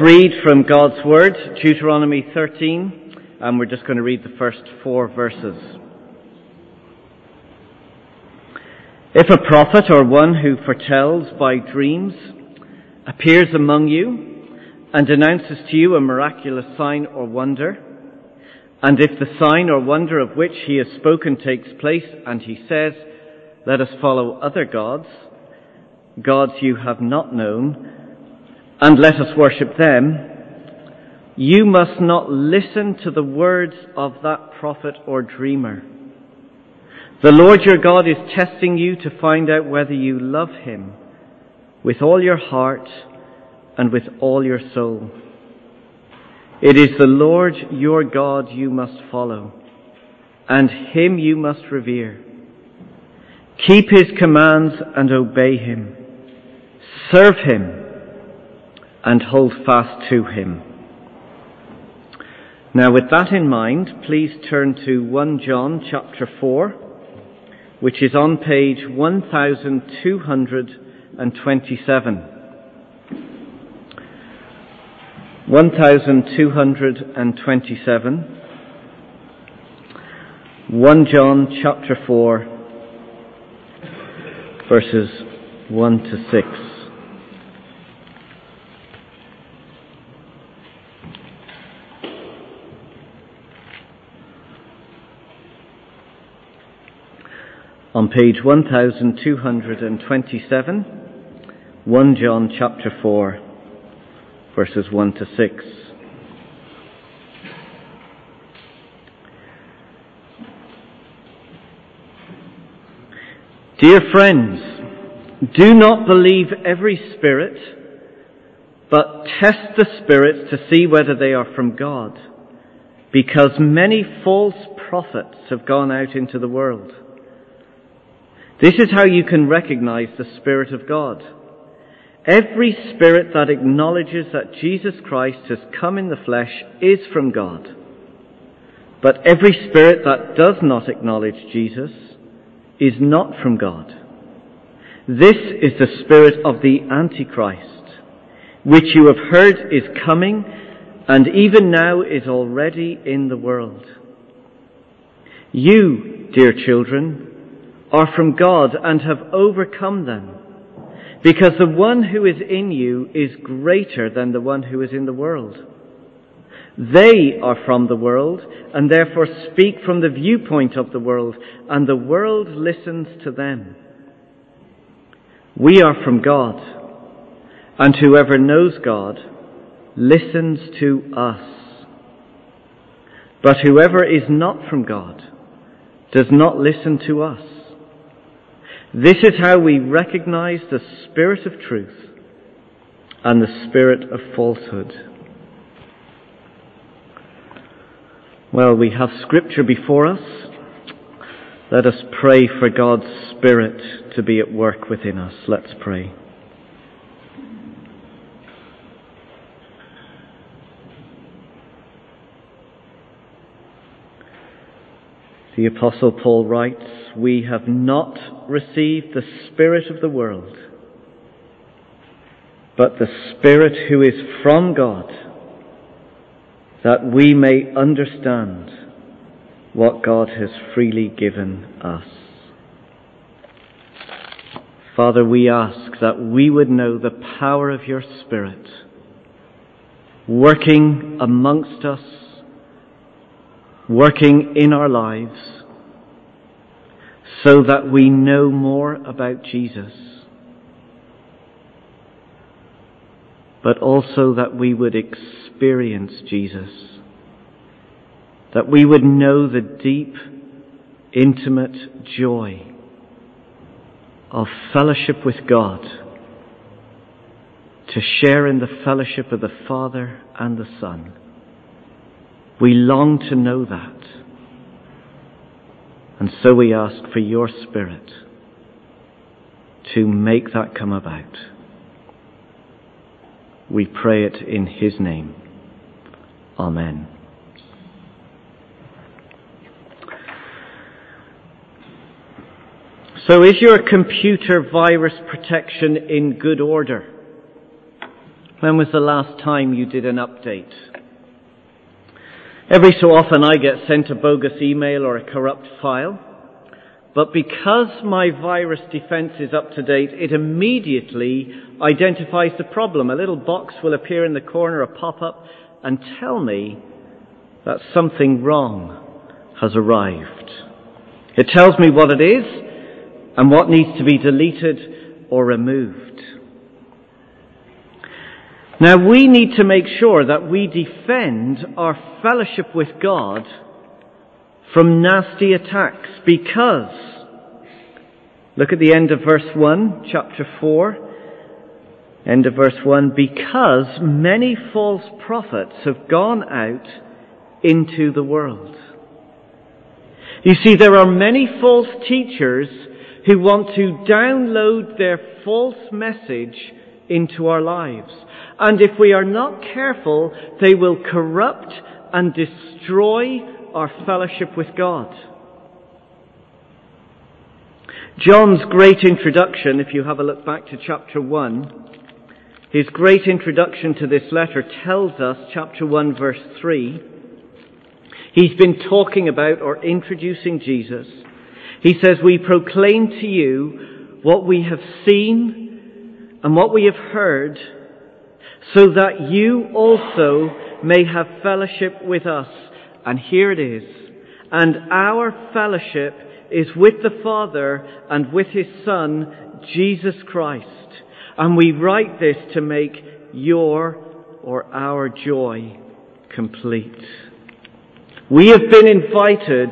read from God's Word, Deuteronomy 13, and we're just going to read the first four verses. If a prophet or one who foretells by dreams appears among you and announces to you a miraculous sign or wonder, and if the sign or wonder of which he has spoken takes place and he says, let us follow other gods, gods you have not known, and let us worship them, you must not listen to the words of that prophet or dreamer. The Lord your God is testing you to find out whether you love him with all your heart and with all your soul. It is the Lord your God you must follow, and him you must revere. Keep his commands and obey him. Serve him and hold fast to him. Now with that in mind, please turn to 1 John chapter 4, which is on page 1227. 1227. 1 John chapter 4, verses 1 to 6. On page 1227, 1 John chapter 4, verses 1 to 6. Dear friends, do not believe every spirit, but test the spirits to see whether they are from God, because many false prophets have gone out into the world. This is how you can recognize the Spirit of God. Every spirit that acknowledges that Jesus Christ has come in the flesh is from God. But every spirit that does not acknowledge Jesus is not from God. This is the spirit of the Antichrist, which you have heard is coming and even now is already in the world. You, dear children, are from God and have overcome them. Because the one who is in you is greater than the one who is in the world. They are from the world and therefore speak from the viewpoint of the world and the world listens to them. We are from God and whoever knows God listens to us. But whoever is not from God does not listen to us. This is how we recognize the spirit of truth and the spirit of falsehood. Well, we have scripture before us. Let us pray for God's Spirit to be at work within us. Let's pray. The Apostle Paul writes, We have not received the Spirit of the world, but the Spirit who is from God, that we may understand what God has freely given us. Father, we ask that we would know the power of your Spirit working amongst us working in our lives so that we know more about Jesus, but also that we would experience Jesus, that we would know the deep, intimate joy of fellowship with God, to share in the fellowship of the Father and the Son. We long to know that. And so we ask for your Spirit to make that come about. We pray it in His name. Amen. So is your computer virus protection in good order? When was the last time you did an update? Every so often I get sent a bogus email or a corrupt file, but because my virus defense is up to date, it immediately identifies the problem. A little box will appear in the corner, a pop-up, and tell me that something wrong has arrived. It tells me what it is and what needs to be deleted or removed. Now we need to make sure that we defend our fellowship with God from nasty attacks because, look at the end of verse 1, chapter 4, end of verse 1, because many false prophets have gone out into the world. You see, there are many false teachers who want to download their false message into our lives. And if we are not careful, they will corrupt and destroy our fellowship with God. John's great introduction, if you have a look back to chapter 1, his great introduction to this letter tells us, chapter 1 verse 3, he's been talking about or introducing Jesus. He says, we proclaim to you what we have seen and what we have heard so that you also may have fellowship with us. And here it is. And our fellowship is with the Father and with His Son, Jesus Christ. And we write this to make your or our joy complete. We have been invited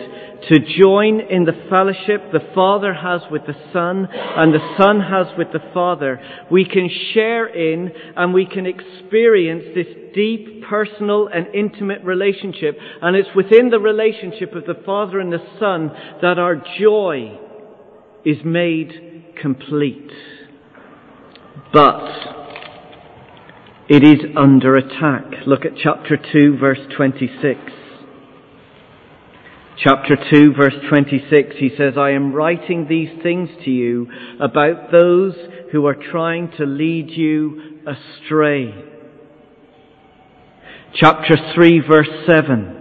to join in the fellowship the Father has with the Son and the Son has with the Father. We can share in and we can experience this deep, personal and intimate relationship. And it's within the relationship of the Father and the Son that our joy is made complete. But it is under attack. Look at chapter 2 verse 26 chapter 2 verse 26, he says, I am writing these things to you about those who are trying to lead you astray. Chapter 3 verse 7.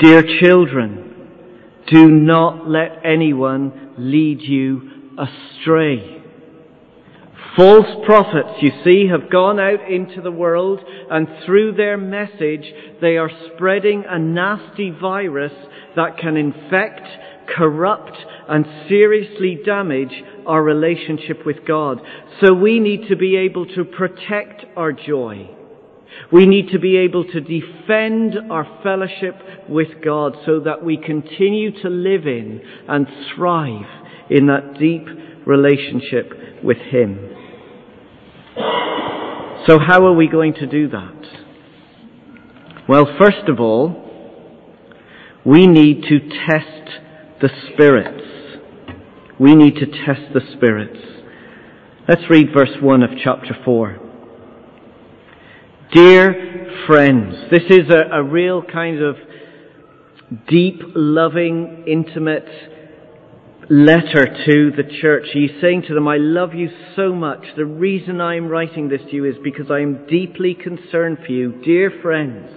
Dear children, do not let anyone lead you astray. False prophets, you see, have gone out into the world and through their message they are spreading a nasty virus that can infect, corrupt and seriously damage our relationship with God. So we need to be able to protect our joy. We need to be able to defend our fellowship with God so that we continue to live in and thrive in that deep relationship with Him. So how are we going to do that? Well, first of all, we need to test the spirits. We need to test the spirits. Let's read verse 1 of chapter 4. Dear friends, this is a, a real kind of deep, loving, intimate letter to the church. He's saying to them, I love you so much. The reason I'm writing this to you is because I am deeply concerned for you. Dear friends,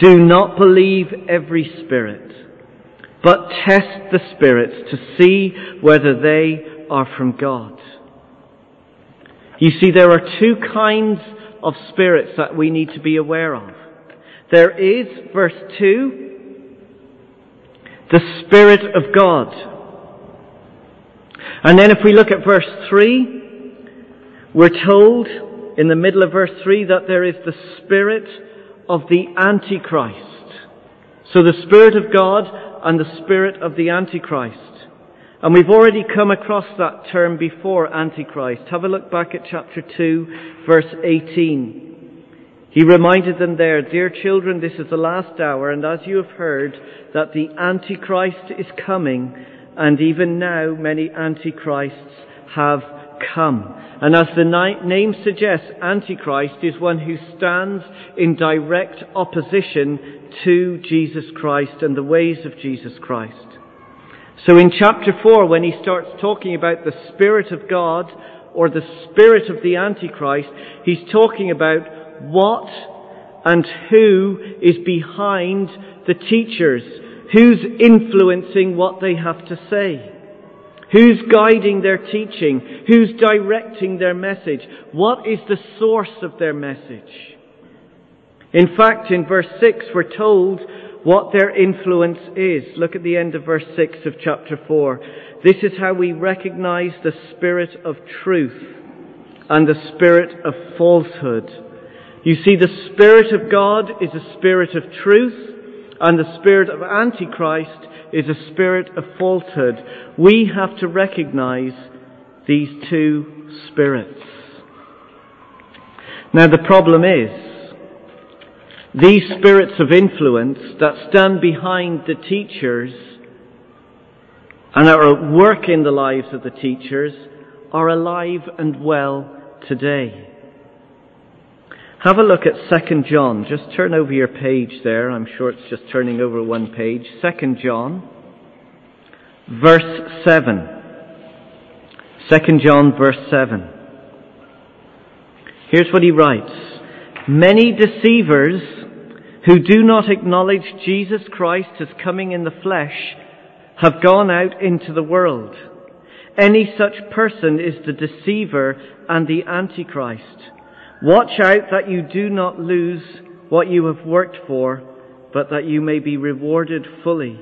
do not believe every spirit, but test the spirits to see whether they are from God. You see, there are two kinds of spirits that we need to be aware of. There is, verse 2, the Spirit of God and then if we look at verse 3, we're told in the middle of verse 3 that there is the spirit of the Antichrist. So the Spirit of God and the Spirit of the Antichrist. And we've already come across that term before, Antichrist. Have a look back at chapter 2, verse 18. He reminded them there, Dear children, this is the last hour, and as you have heard that the Antichrist is coming, and even now many antichrists have come. And as the name suggests, Antichrist is one who stands in direct opposition to Jesus Christ and the ways of Jesus Christ. So in chapter 4, when he starts talking about the Spirit of God or the spirit of the Antichrist. He's talking about what and who is behind the teachers, who's influencing what they have to say. Who's guiding their teaching? Who's directing their message? What is the source of their message? In fact, in verse 6, we're told what their influence is. Look at the end of verse 6 of chapter 4. This is how we recognize the spirit of truth and the spirit of falsehood. You see, the spirit of God is a spirit of truth, and the spirit of Antichrist is a spirit of falsehood. We have to recognize these two spirits. Now the problem is, these spirits of influence that stand behind the teachers and are at work in the lives of the teachers are alive and well today. Have a look at 2 John. Just turn over your page there. I'm sure it's just turning over one page. 2 John, verse 7. 2 John, verse 7. Here's what he writes. Many deceivers who do not acknowledge Jesus Christ as coming in the flesh have gone out into the world. Any such person is the deceiver and the antichrist. Watch out that you do not lose what you have worked for, but that you may be rewarded fully.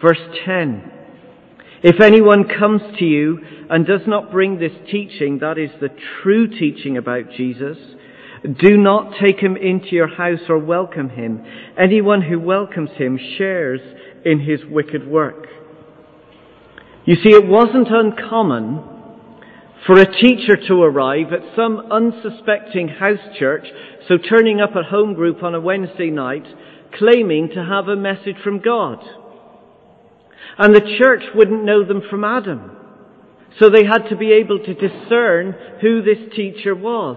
Verse 10. If anyone comes to you and does not bring this teaching, that is the true teaching about Jesus, do not take him into your house or welcome him. Anyone who welcomes him shares in his wicked work. You see, it wasn't uncommon for a teacher to arrive at some unsuspecting house church, so turning up at home group on a Wednesday night, claiming to have a message from God. And the church wouldn't know them from Adam. So they had to be able to discern who this teacher was.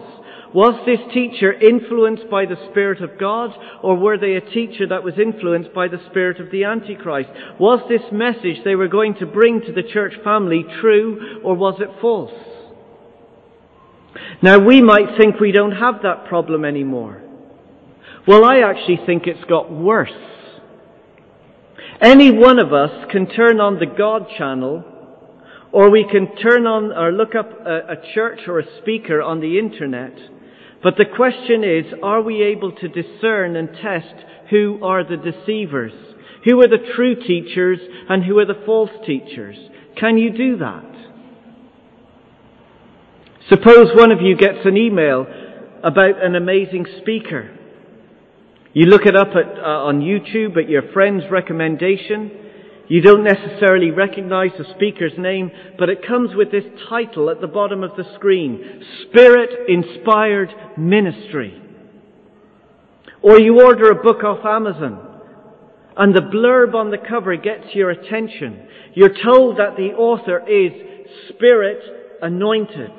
Was this teacher influenced by the Spirit of God, or were they a teacher that was influenced by the Spirit of the Antichrist? Was this message they were going to bring to the church family true, or was it false? Now we might think we don't have that problem anymore. Well, I actually think it's got worse. Any one of us can turn on the God channel, or we can turn on or look up a, a church or a speaker on the internet. But the question is, are we able to discern and test who are the deceivers? Who are the true teachers and who are the false teachers? Can you do that? Suppose one of you gets an email about an amazing speaker. You look it up at, uh, on YouTube at your friend's recommendation. You don't necessarily recognize the speaker's name, but it comes with this title at the bottom of the screen. Spirit Inspired Ministry. Or you order a book off Amazon and the blurb on the cover gets your attention. You're told that the author is Spirit Anointed.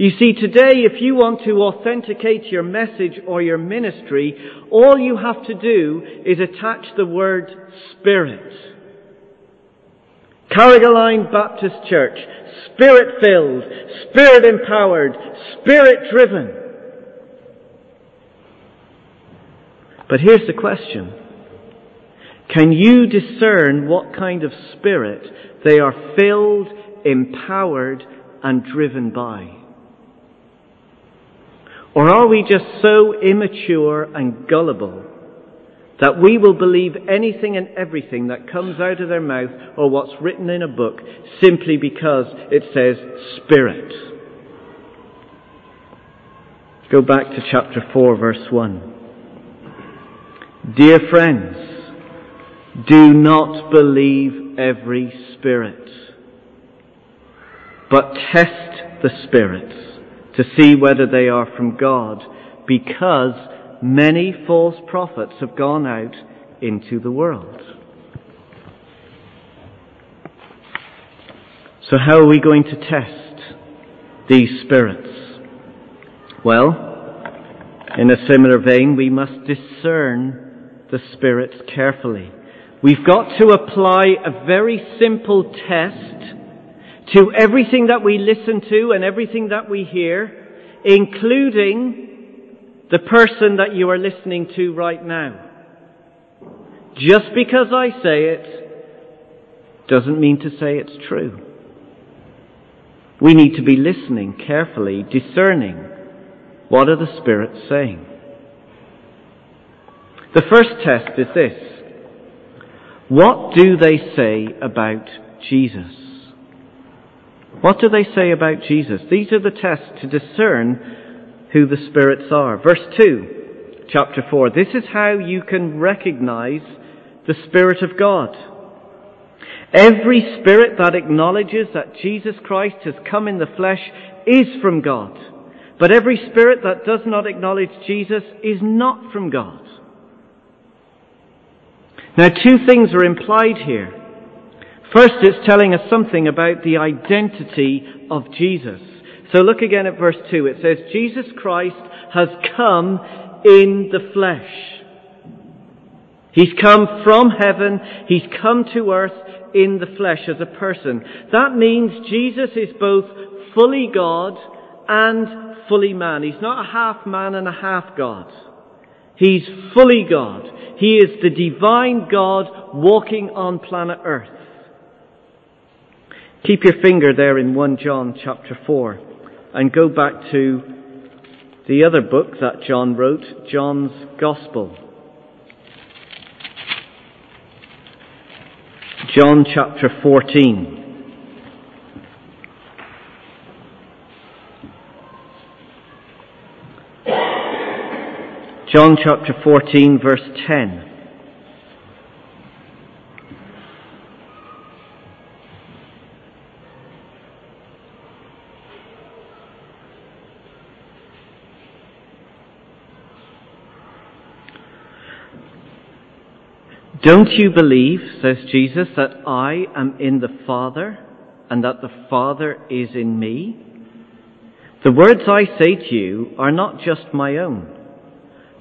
You see, today, if you want to authenticate your message or your ministry, all you have to do is attach the word Spirit. Carrigaline Baptist Church, Spirit filled, Spirit empowered, Spirit driven. But here's the question. Can you discern what kind of spirit they are filled, empowered, and driven by? Or are we just so immature and gullible that we will believe anything and everything that comes out of their mouth or what's written in a book simply because it says Spirit? Go back to chapter 4 verse 1. Dear friends, do not believe every spirit, but test the spirits to see whether they are from God, because many false prophets have gone out into the world. So how are we going to test these spirits? Well, in a similar vein, we must discern the spirits carefully. We've got to apply a very simple test to everything that we listen to and everything that we hear, including the person that you are listening to right now. Just because I say it doesn't mean to say it's true. We need to be listening carefully, discerning what are the spirits saying. The first test is this. What do they say about Jesus? What do they say about Jesus? These are the tests to discern who the spirits are. Verse 2, chapter 4. This is how you can recognize the Spirit of God. Every spirit that acknowledges that Jesus Christ has come in the flesh is from God. But every spirit that does not acknowledge Jesus is not from God. Now, two things are implied here. First, it's telling us something about the identity of Jesus. So look again at verse 2. It says, Jesus Christ has come in the flesh. He's come from heaven. He's come to earth in the flesh as a person. That means Jesus is both fully God and fully man. He's not a half man and a half God. He's fully God. He is the divine God walking on planet earth. Keep your finger there in 1 John chapter 4 and go back to the other book that John wrote, John's Gospel. John chapter 14. John chapter 14 verse 10. Don't you believe, says Jesus, that I am in the Father and that the Father is in me? The words I say to you are not just my own.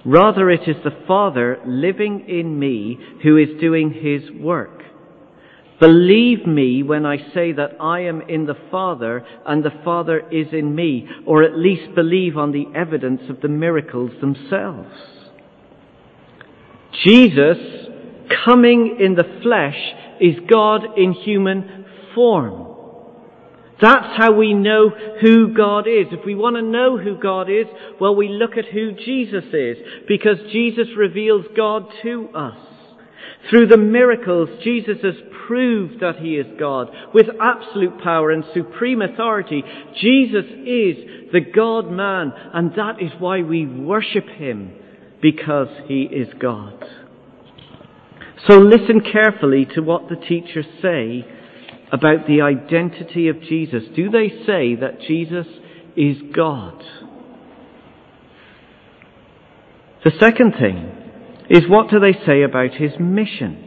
Rather, it is the Father living in me who is doing his work. Believe me when I say that I am in the Father and the Father is in me, or at least believe on the evidence of the miracles themselves. Jesus coming in the flesh is God in human form. That's how we know who God is. If we want to know who God is, well, we look at who Jesus is, because Jesus reveals God to us. Through the miracles, Jesus has proved that He is God with absolute power and supreme authority. Jesus is the God man, and that is why we worship Him, because He is God. So listen carefully to what the teachers say about the identity of Jesus. Do they say that Jesus is God? The second thing is what do they say about his mission?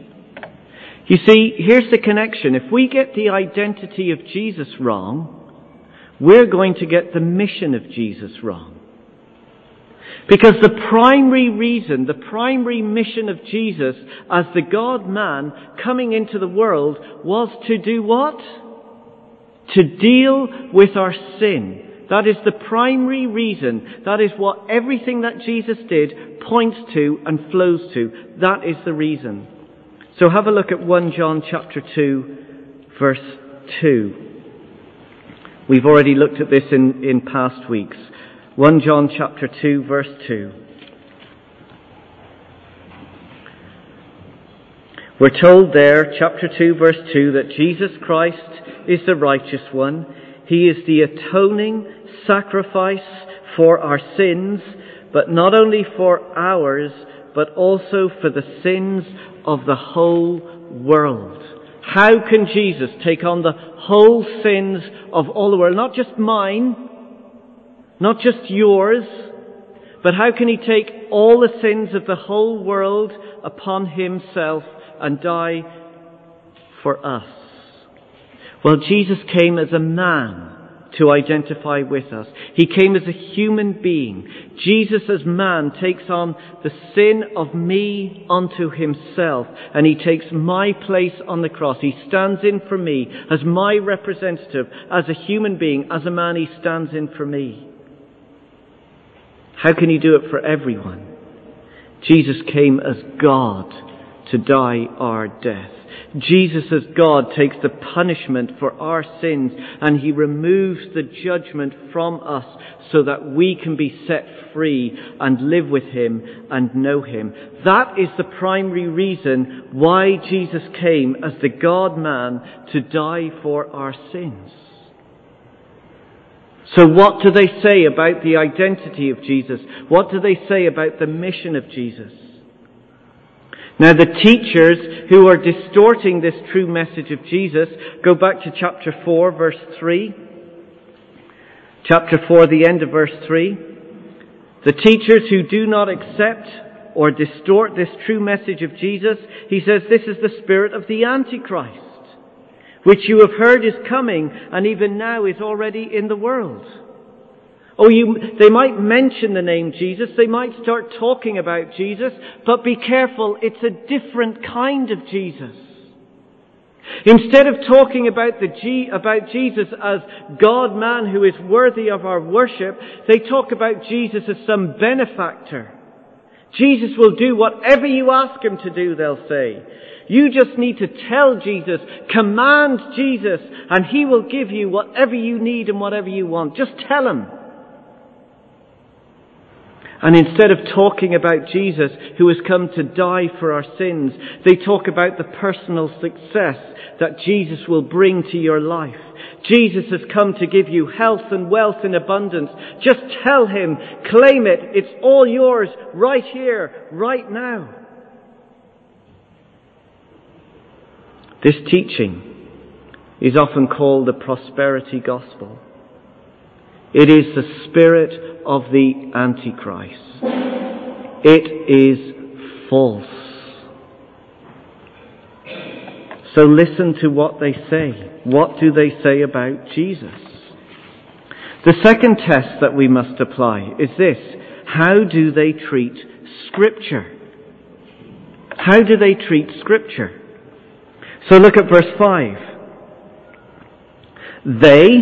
You see, here's the connection. If we get the identity of Jesus wrong, we're going to get the mission of Jesus wrong. Because the primary reason, the primary mission of Jesus as the God man coming into the world was to do what? To deal with our sin. That is the primary reason. That is what everything that Jesus did points to and flows to. That is the reason. So have a look at 1 John chapter 2 verse 2. We've already looked at this in, in past weeks. 1 John chapter 2 verse 2. We're told there, chapter 2 verse 2, that Jesus Christ is the righteous one. He is the atoning sacrifice for our sins, but not only for ours, but also for the sins of the whole world. How can Jesus take on the whole sins of all the world? Not just mine, not just yours, but how can he take all the sins of the whole world upon himself and die for us? Well, Jesus came as a man to identify with us. He came as a human being. Jesus as man takes on the sin of me unto himself and he takes my place on the cross. He stands in for me as my representative, as a human being, as a man he stands in for me. How can he do it for everyone? Jesus came as God to die our death. Jesus as God takes the punishment for our sins and he removes the judgment from us so that we can be set free and live with him and know him. That is the primary reason why Jesus came as the God man to die for our sins. So what do they say about the identity of Jesus? What do they say about the mission of Jesus? Now the teachers who are distorting this true message of Jesus, go back to chapter 4 verse 3. Chapter 4, the end of verse 3. The teachers who do not accept or distort this true message of Jesus, he says this is the spirit of the Antichrist, which you have heard is coming and even now is already in the world. Oh, you, they might mention the name Jesus, they might start talking about Jesus, but be careful, it's a different kind of Jesus. Instead of talking about, the G, about Jesus as God man who is worthy of our worship, they talk about Jesus as some benefactor. Jesus will do whatever you ask him to do, they'll say. You just need to tell Jesus, command Jesus, and he will give you whatever you need and whatever you want. Just tell him. And instead of talking about Jesus who has come to die for our sins, they talk about the personal success that Jesus will bring to your life. Jesus has come to give you health and wealth in abundance. Just tell him, claim it, it's all yours right here, right now. This teaching is often called the prosperity gospel. It is the spirit of the Antichrist. It is false. So listen to what they say. What do they say about Jesus? The second test that we must apply is this. How do they treat Scripture? How do they treat Scripture? So look at verse 5. They,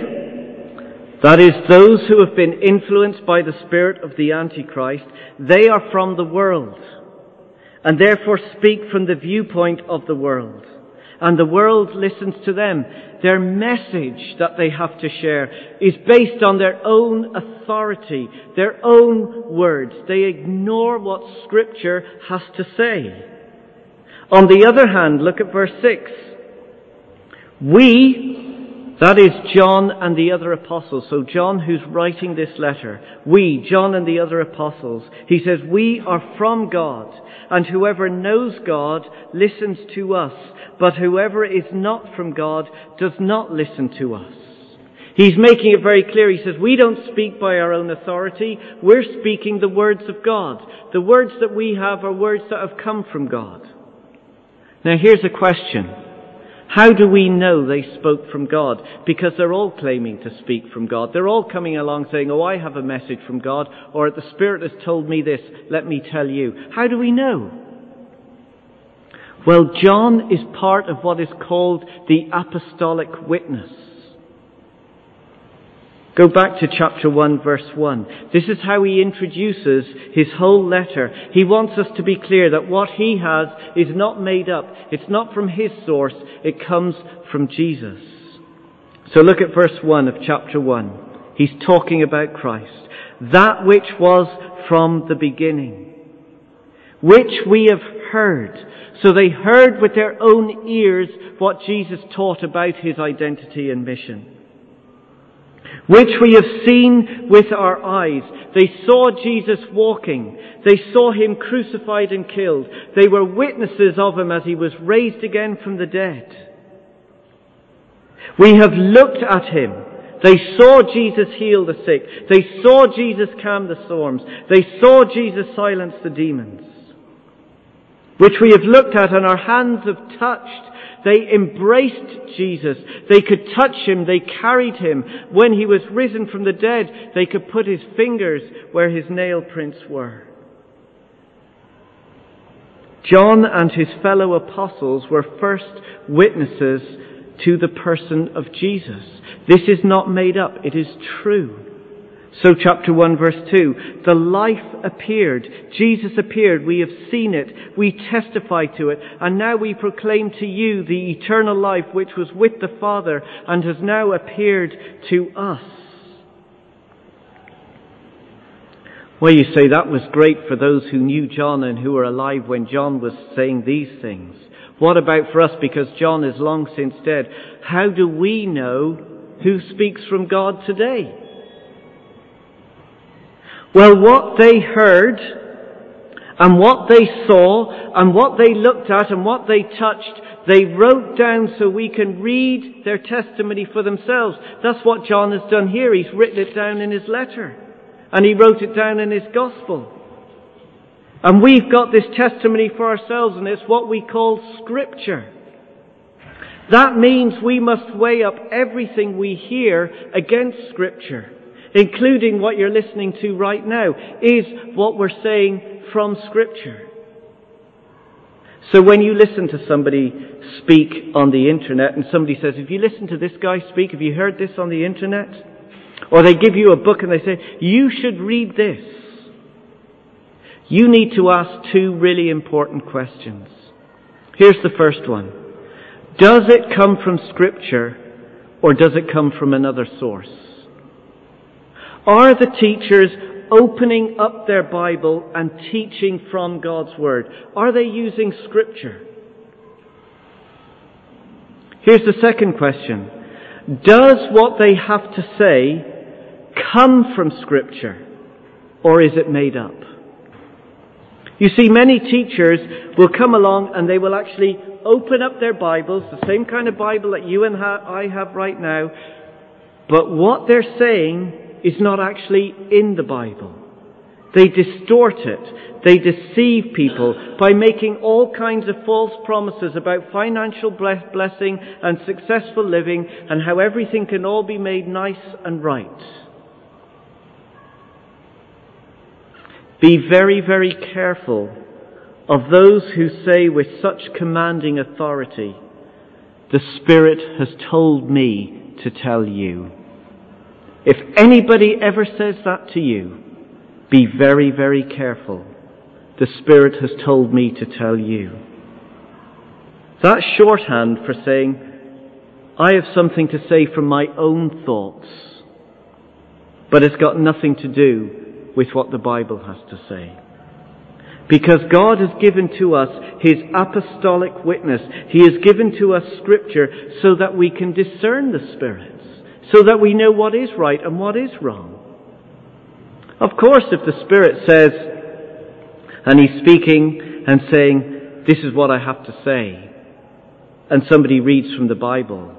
that is, those who have been influenced by the spirit of the Antichrist, they are from the world, and therefore speak from the viewpoint of the world. And the world listens to them. Their message that they have to share is based on their own authority, their own words. They ignore what Scripture has to say. On the other hand, look at verse 6. We, that is John and the other apostles. So John who's writing this letter, we, John and the other apostles, he says, we are from God, and whoever knows God listens to us, but whoever is not from God does not listen to us. He's making it very clear. He says, we don't speak by our own authority. We're speaking the words of God. The words that we have are words that have come from God. Now here's a question. How do we know they spoke from God? Because they're all claiming to speak from God. They're all coming along saying, oh, I have a message from God, or the Spirit has told me this, let me tell you. How do we know? Well, John is part of what is called the apostolic witness. Go back to chapter 1 verse 1. This is how he introduces his whole letter. He wants us to be clear that what he has is not made up. It's not from his source. It comes from Jesus. So look at verse 1 of chapter 1. He's talking about Christ. That which was from the beginning. Which we have heard. So they heard with their own ears what Jesus taught about his identity and mission which we have seen with our eyes. They saw Jesus walking. They saw him crucified and killed. They were witnesses of him as he was raised again from the dead. We have looked at him. They saw Jesus heal the sick. They saw Jesus calm the storms. They saw Jesus silence the demons. Which we have looked at and our hands have touched They embraced Jesus. They could touch him. They carried him. When he was risen from the dead, they could put his fingers where his nail prints were. John and his fellow apostles were first witnesses to the person of Jesus. This is not made up. It is true. So chapter 1 verse 2, the life appeared. Jesus appeared. We have seen it. We testify to it. And now we proclaim to you the eternal life which was with the Father and has now appeared to us. Well, you say that was great for those who knew John and who were alive when John was saying these things. What about for us because John is long since dead? How do we know who speaks from God today? Well, what they heard and what they saw and what they looked at and what they touched, they wrote down so we can read their testimony for themselves. That's what John has done here. He's written it down in his letter and he wrote it down in his gospel. And we've got this testimony for ourselves and it's what we call scripture. That means we must weigh up everything we hear against scripture including what you're listening to right now, is what we're saying from Scripture. So when you listen to somebody speak on the internet and somebody says, if you listen to this guy speak, have you heard this on the internet? Or they give you a book and they say, you should read this. You need to ask two really important questions. Here's the first one. Does it come from Scripture or does it come from another source? Are the teachers opening up their Bible and teaching from God's Word? Are they using Scripture? Here's the second question. Does what they have to say come from Scripture or is it made up? You see, many teachers will come along and they will actually open up their Bibles, the same kind of Bible that you and I have right now, but what they're saying is not actually in the Bible. They distort it. They deceive people by making all kinds of false promises about financial blessing and successful living and how everything can all be made nice and right. Be very, very careful of those who say with such commanding authority, the Spirit has told me to tell you. If anybody ever says that to you, be very, very careful. The Spirit has told me to tell you. That's shorthand for saying, I have something to say from my own thoughts, but it's got nothing to do with what the Bible has to say. Because God has given to us His apostolic witness. He has given to us Scripture so that we can discern the Spirit so that we know what is right and what is wrong. Of course, if the Spirit says, and He's speaking and saying, this is what I have to say, and somebody reads from the Bible,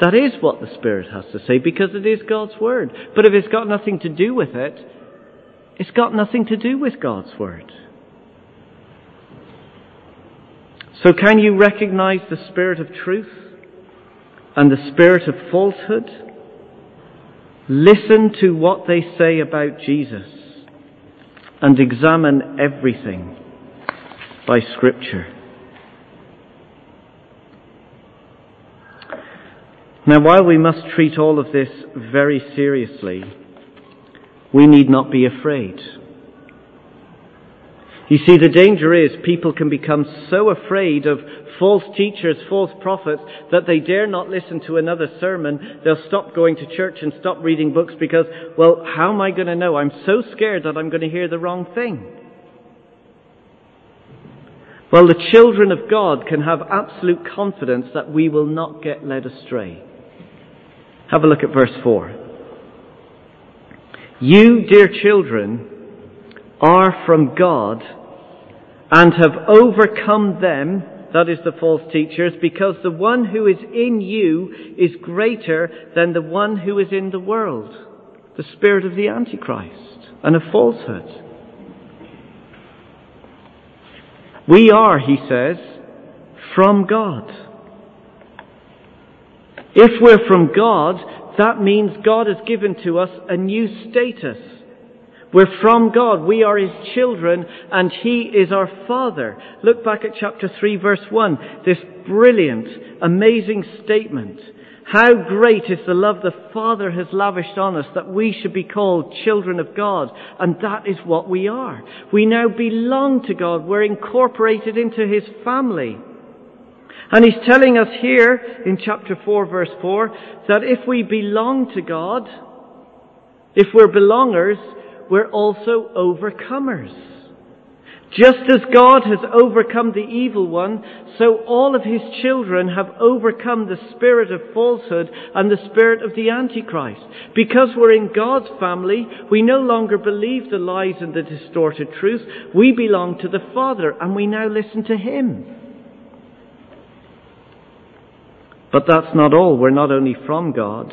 that is what the Spirit has to say because it is God's Word. But if it's got nothing to do with it, it's got nothing to do with God's Word. So can you recognize the Spirit of truth? And the spirit of falsehood. Listen to what they say about Jesus and examine everything by Scripture. Now, while we must treat all of this very seriously, we need not be afraid. You see, the danger is people can become so afraid of false teachers, false prophets, that they dare not listen to another sermon. They'll stop going to church and stop reading books because, well, how am I going to know? I'm so scared that I'm going to hear the wrong thing. Well, the children of God can have absolute confidence that we will not get led astray. Have a look at verse 4. You, dear children, are from God and have overcome them that is the false teachers, because the one who is in you is greater than the one who is in the world, the spirit of the Antichrist and of falsehood. We are, he says, from God. If we're from God, that means God has given to us a new status. We're from God. We are His children and He is our Father. Look back at chapter 3 verse 1. This brilliant, amazing statement. How great is the love the Father has lavished on us that we should be called children of God. And that is what we are. We now belong to God. We're incorporated into His family. And He's telling us here in chapter 4 verse 4 that if we belong to God, if we're belongers, we're also overcomers. Just as God has overcome the evil one, so all of his children have overcome the spirit of falsehood and the spirit of the Antichrist. Because we're in God's family, we no longer believe the lies and the distorted truth. We belong to the Father and we now listen to him. But that's not all. We're not only from God,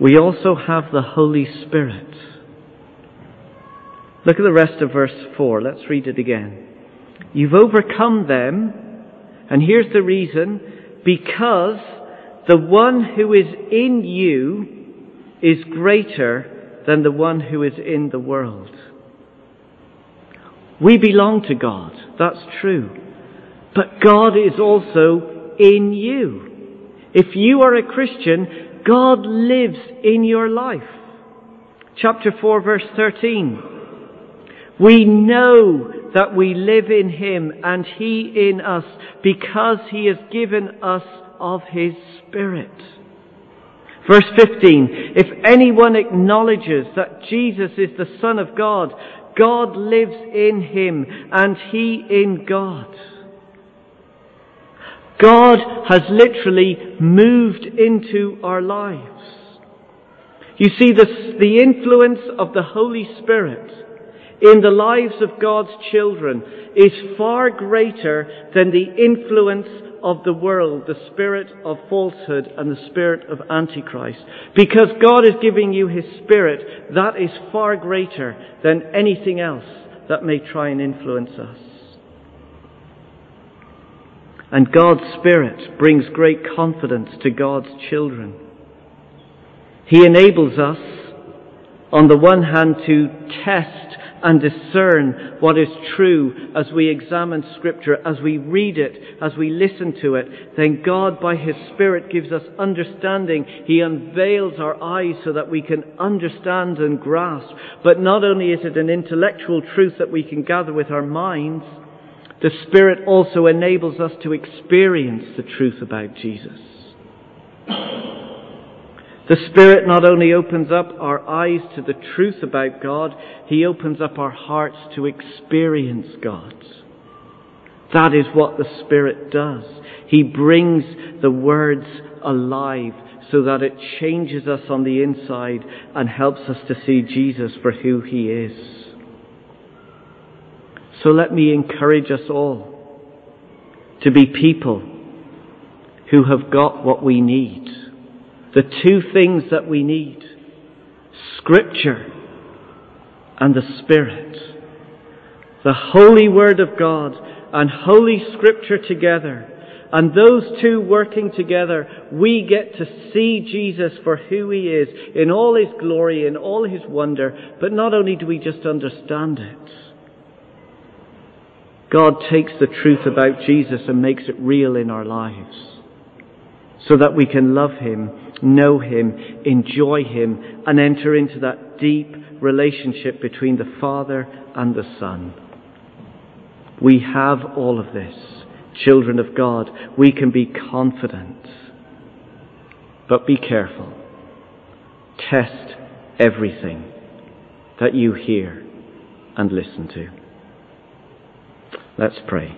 we also have the Holy Spirit. Look at the rest of verse 4. Let's read it again. You've overcome them, and here's the reason because the one who is in you is greater than the one who is in the world. We belong to God, that's true. But God is also in you. If you are a Christian, God lives in your life. Chapter 4 verse 13. We know that we live in Him and He in us because He has given us of His Spirit. Verse 15, if anyone acknowledges that Jesus is the Son of God, God lives in Him and He in God. God has literally moved into our lives. You see, the, the influence of the Holy Spirit in the lives of God's children is far greater than the influence of the world, the spirit of falsehood and the spirit of Antichrist. Because God is giving you His Spirit, that is far greater than anything else that may try and influence us. And God's Spirit brings great confidence to God's children. He enables us, on the one hand, to test and discern what is true as we examine Scripture, as we read it, as we listen to it. Then God, by His Spirit, gives us understanding. He unveils our eyes so that we can understand and grasp. But not only is it an intellectual truth that we can gather with our minds, the Spirit also enables us to experience the truth about Jesus. The Spirit not only opens up our eyes to the truth about God, He opens up our hearts to experience God. That is what the Spirit does. He brings the words alive so that it changes us on the inside and helps us to see Jesus for who He is. So let me encourage us all to be people who have got what we need. The two things that we need. Scripture and the Spirit. The Holy Word of God and Holy Scripture together. And those two working together, we get to see Jesus for who He is in all His glory, in all His wonder. But not only do we just understand it, God takes the truth about Jesus and makes it real in our lives so that we can love Him, know Him, enjoy Him, and enter into that deep relationship between the Father and the Son. We have all of this. Children of God, we can be confident. But be careful. Test everything that you hear and listen to. Let's pray.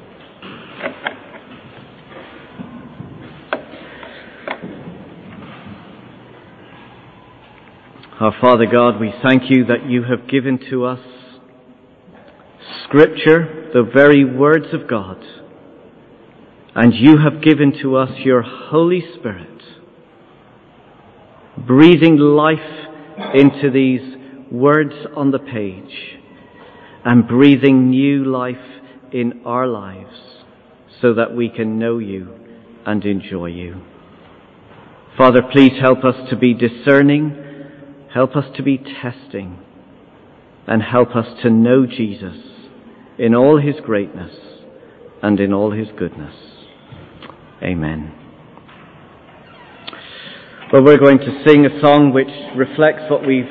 Our Father God, we thank you that you have given to us Scripture, the very words of God, and you have given to us your Holy Spirit, breathing life into these words on the page and breathing new life in our lives so that we can know you and enjoy you. Father, please help us to be discerning, help us to be testing, and help us to know Jesus in all his greatness and in all his goodness. Amen. Well, we're going to sing a song which reflects what we've